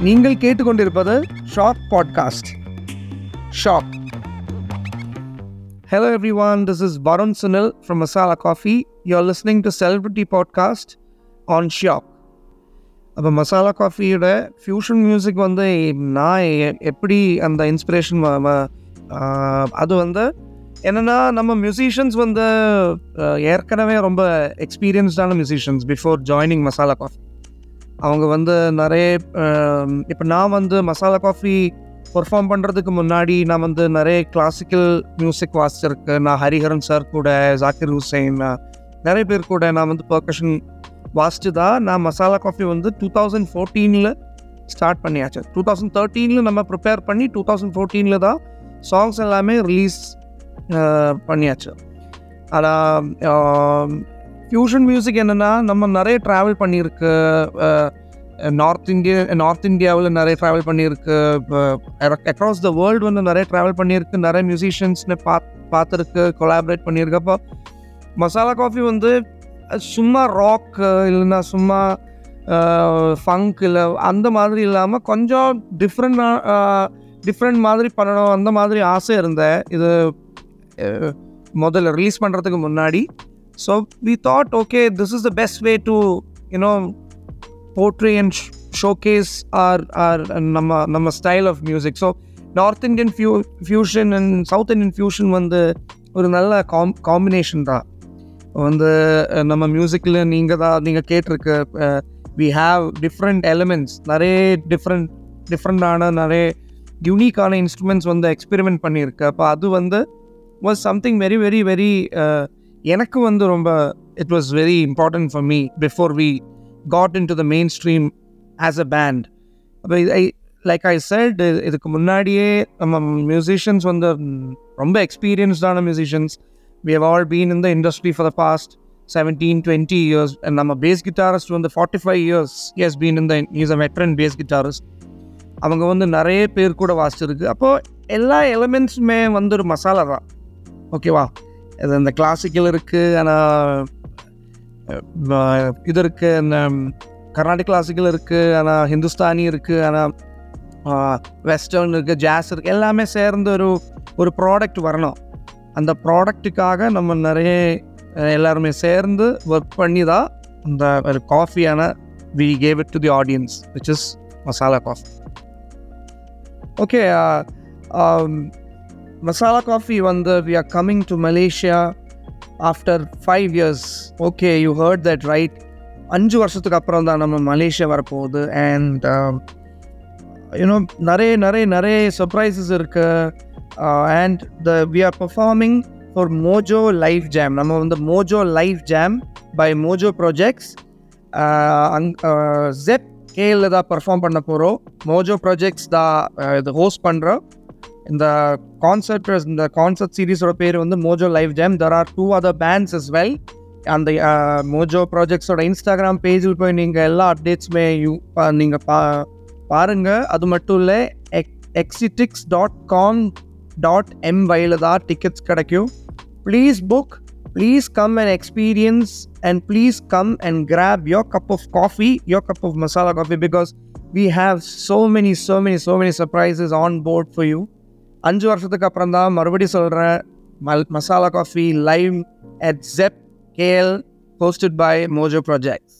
நீங்கள் கேட்டுக்கொண்டிருப்பது Shock podcast Shock hello everyone this is is Sunil from Masala Coffee you are listening to celebrity podcast on Shock அப்போ Masala காஃபியோட fusion music வந்து நான் எ- எப்படி அந்த inspiration அது வந்து என்னென்னா நம்ம மியூசிஷியன்ஸ் வந்து ஏற்கனவே ரொம்ப எக்ஸ்பீரியன்ஸ்டான musicians before joining Masala Coffee அவங்க வந்து நிறைய இப்போ நான் வந்து மசாலா காஃபி பர்ஃபார்ம் பண்ணுறதுக்கு முன்னாடி நான் வந்து நிறைய கிளாசிக்கல் மியூசிக் வாசிச்சிருக்கேன். நான் ஹரிஹரன் சார் கூட ஜாக்கிர் ஹுசைன் நிறைய பேர் கூட நான் வந்து பர்கஷன் வாசிச்சு தான் நான் மசாலா காஃபி வந்து டூ தௌசண்ட் ஃபோர்டீனில் ஸ்டார்ட் பண்ணியாச்சு. டூ தௌசண்ட் தேர்ட்டீனில் நம்ம ப்ரிப்பேர் பண்ணி டூ தௌசண்ட் ஃபோர்டீனில் தான் சாங்ஸ் எல்லாமே ரிலீஸ் பண்ணியாச்சு. ஆனால் ஃப்யூஷன் மியூசிக் என்னென்னா நம்ம நிறைய ட்ராவல் பண்ணியிருக்கு. நார்த் இந்தியா நார்த் இந்தியாவில் நிறைய ட்ராவல் பண்ணியிருக்கு. அக்ராஸ் த வேர்ல்டு வந்து நிறைய ட்ராவல் பண்ணியிருக்கு. நிறைய மியூசிஷியன்ஸ்னு பாத் பார்த்துருக்கு கொலாபரேட் பண்ணியிருக்கு. அப்போ மசாலா காஃபி வந்து சும்மா ராக் இல்லைன்னா சும்மா ஃபங்க் இல்லை அந்த மாதிரி இல்லாமல் கொஞ்சம் டிஃப்ரெண்ட் டிஃப்ரெண்ட் மாதிரி பண்ணணும். அந்த மாதிரி ஆசை இருந்தேன். இது முதல்ல ரிலீஸ் பண்ணுறதுக்கு முன்னாடி. So okay, thought okay this is the best way to you know and and showcase our our நம்ம நம்ம style of music so north Indian fu fusion and south Indian fusion வந்து ஒரு நல்ல காம் காம்பினேஷன் தான். வந்து நம்ம மியூசிக்கில் நீங்கள் தான் நீங்கள் கேட்டிருக்க வி ஹாவ் டிஃப்ரெண்ட் எலிமெண்ட்ஸ் நிறைய டிஃப்ரெண்ட் டிஃப்ரெண்டான நிறைய யூனிக்கான இன்ஸ்ட்ருமெண்ட்ஸ் வந்து எக்ஸ்பெரிமெண்ட் பண்ணியிருக்கு. அப்போ அது வந்து was something very very very எனக்கு வந்து ரொம்ப it was very important for me before we got in to the mainstream as a band அப்போ ஐ லைக் ஐ செட் இதுக்கு முன்னாடியே நம்ம மியூசிஷியன்ஸ் வந்து ரொம்ப எக்ஸ்பீரியன்ஸ்டான musicians we have all been in the industry for the past seventeen twenty years and நம்ம bass guitarist வந்து forty five years has been இந்த is a veteran bass guitarist அவங்க வந்து நிறைய பேர் கூட வாசிச்சிருக்கு. அப்போது எல்லா எலமெண்ட்ஸுமே வந்து ஒரு மசாலா தான். ஓகேவா இது இந்த கிளாசிக்கல் இருக்குது ஆனால் இது இருக்குது இந்த கர்நாடிக் கிளாசிக்கல் இருக்குது ஆனால் ஹிந்துஸ்தானி இருக்குது ஆனால் வெஸ்டர்ன் இருக்குது ஜாஸ் இருக்குது எல்லாமே சேர்ந்து ஒரு ஒரு ப்ராடக்ட் வரணும். அந்த ப்ராடக்ட்டுக்காக நம்ம நிறைய எல்லாருமே சேர்ந்து ஒர்க் பண்ணி தான் அந்த ஒரு காஃபியான we gave it to the audience which is Masala Coffee okay Masala Coffee வந்து we are coming to Malaysia after five years okay you heard that right அஞ்சு வருஷத்துக்கு அப்புறம் தான் நம்ம மலேசியா வரப்போகுது. அண்ட் யூனோ um, நிறைய நிறைய நிறைய சர்ப்ரைசஸ் இருக்கு. And the we are performing for Mojo Life Jam நம்ம வந்து Mojo Life Jam by Mojo Projects அங் uh, ஜெப் கேல தான் பர்ஃபார்ம் பண்ண போகிறோம் மோஜோ ப்ராஜெக்ட்ஸ் தான் uh, இது ஹோஸ்ட் பண்ணுறோம் இந்த கான்சர்ட் இந்த கான்சர்ட் சீரிஸோட பேர் வந்து Mojo Live Jam there are two other bands as well அந்த மோஜோ ப்ராஜெக்ட்ஸோட இன்ஸ்டாகிராம் பேஜில் போய் நீங்கள் எல்லா அப்டேட்ஸுமே யூ நீங்கள் பா பாருங்கள் அது மட்டும் இல்லை எக் எக்ஸிடிக்ஸ் டாட் காம் டாட் எம் வயலில் தான் டிக்கெட்ஸ் கிடைக்கும். Please book please come and experience and please come and grab your cup of coffee your cup of Masala Coffee because we have so many so many so many surprises on board for you அஞ்சு வருஷத்துக்கு அப்புறம் தான் மறுபடியும் சொல்கிறேன் மல் Masala Coffee live at Zepp KL hosted by Mojo Projects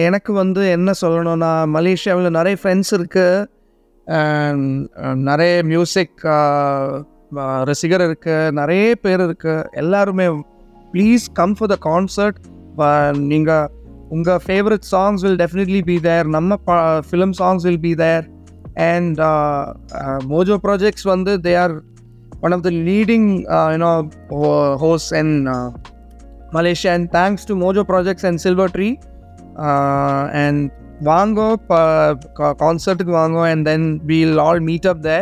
எனக்கு வந்து என்ன சொல்லணும்னா மலேசியாவில் நிறைய ஃப்ரெண்ட்ஸ் இருக்குது நிறைய மியூசிக் ரசிகர் இருக்குது நிறைய பேர் இருக்குது எல்லாருமே please come for the concert நீங்கள் உங்கள் favourite songs will definitely be there நம்ம film songs will be there and Mojo Projects வந்து they are one of the leading you know hose and Malaysia and thanks to Mojo Projects and Silver Tree and வாங்கோ கான்சர்ட்டுக்கு வாங்கோ and then we'll all meet up they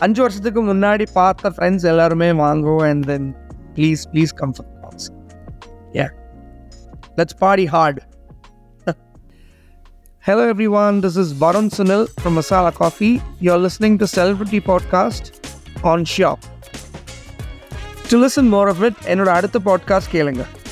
அஞ்சு வருஷத்துக்கு முன்னாடி பார்த்த friends எல்லாருமே வாங்கோ and then please please come for concert yeah let's party hard Hello everyone, this is Varun Sunil from Masala Coffee. You're listening to Celebrity Podcast on Shop. To listen more of it, എന്നോട് അടുത്ത podcast. കേളുങ്ക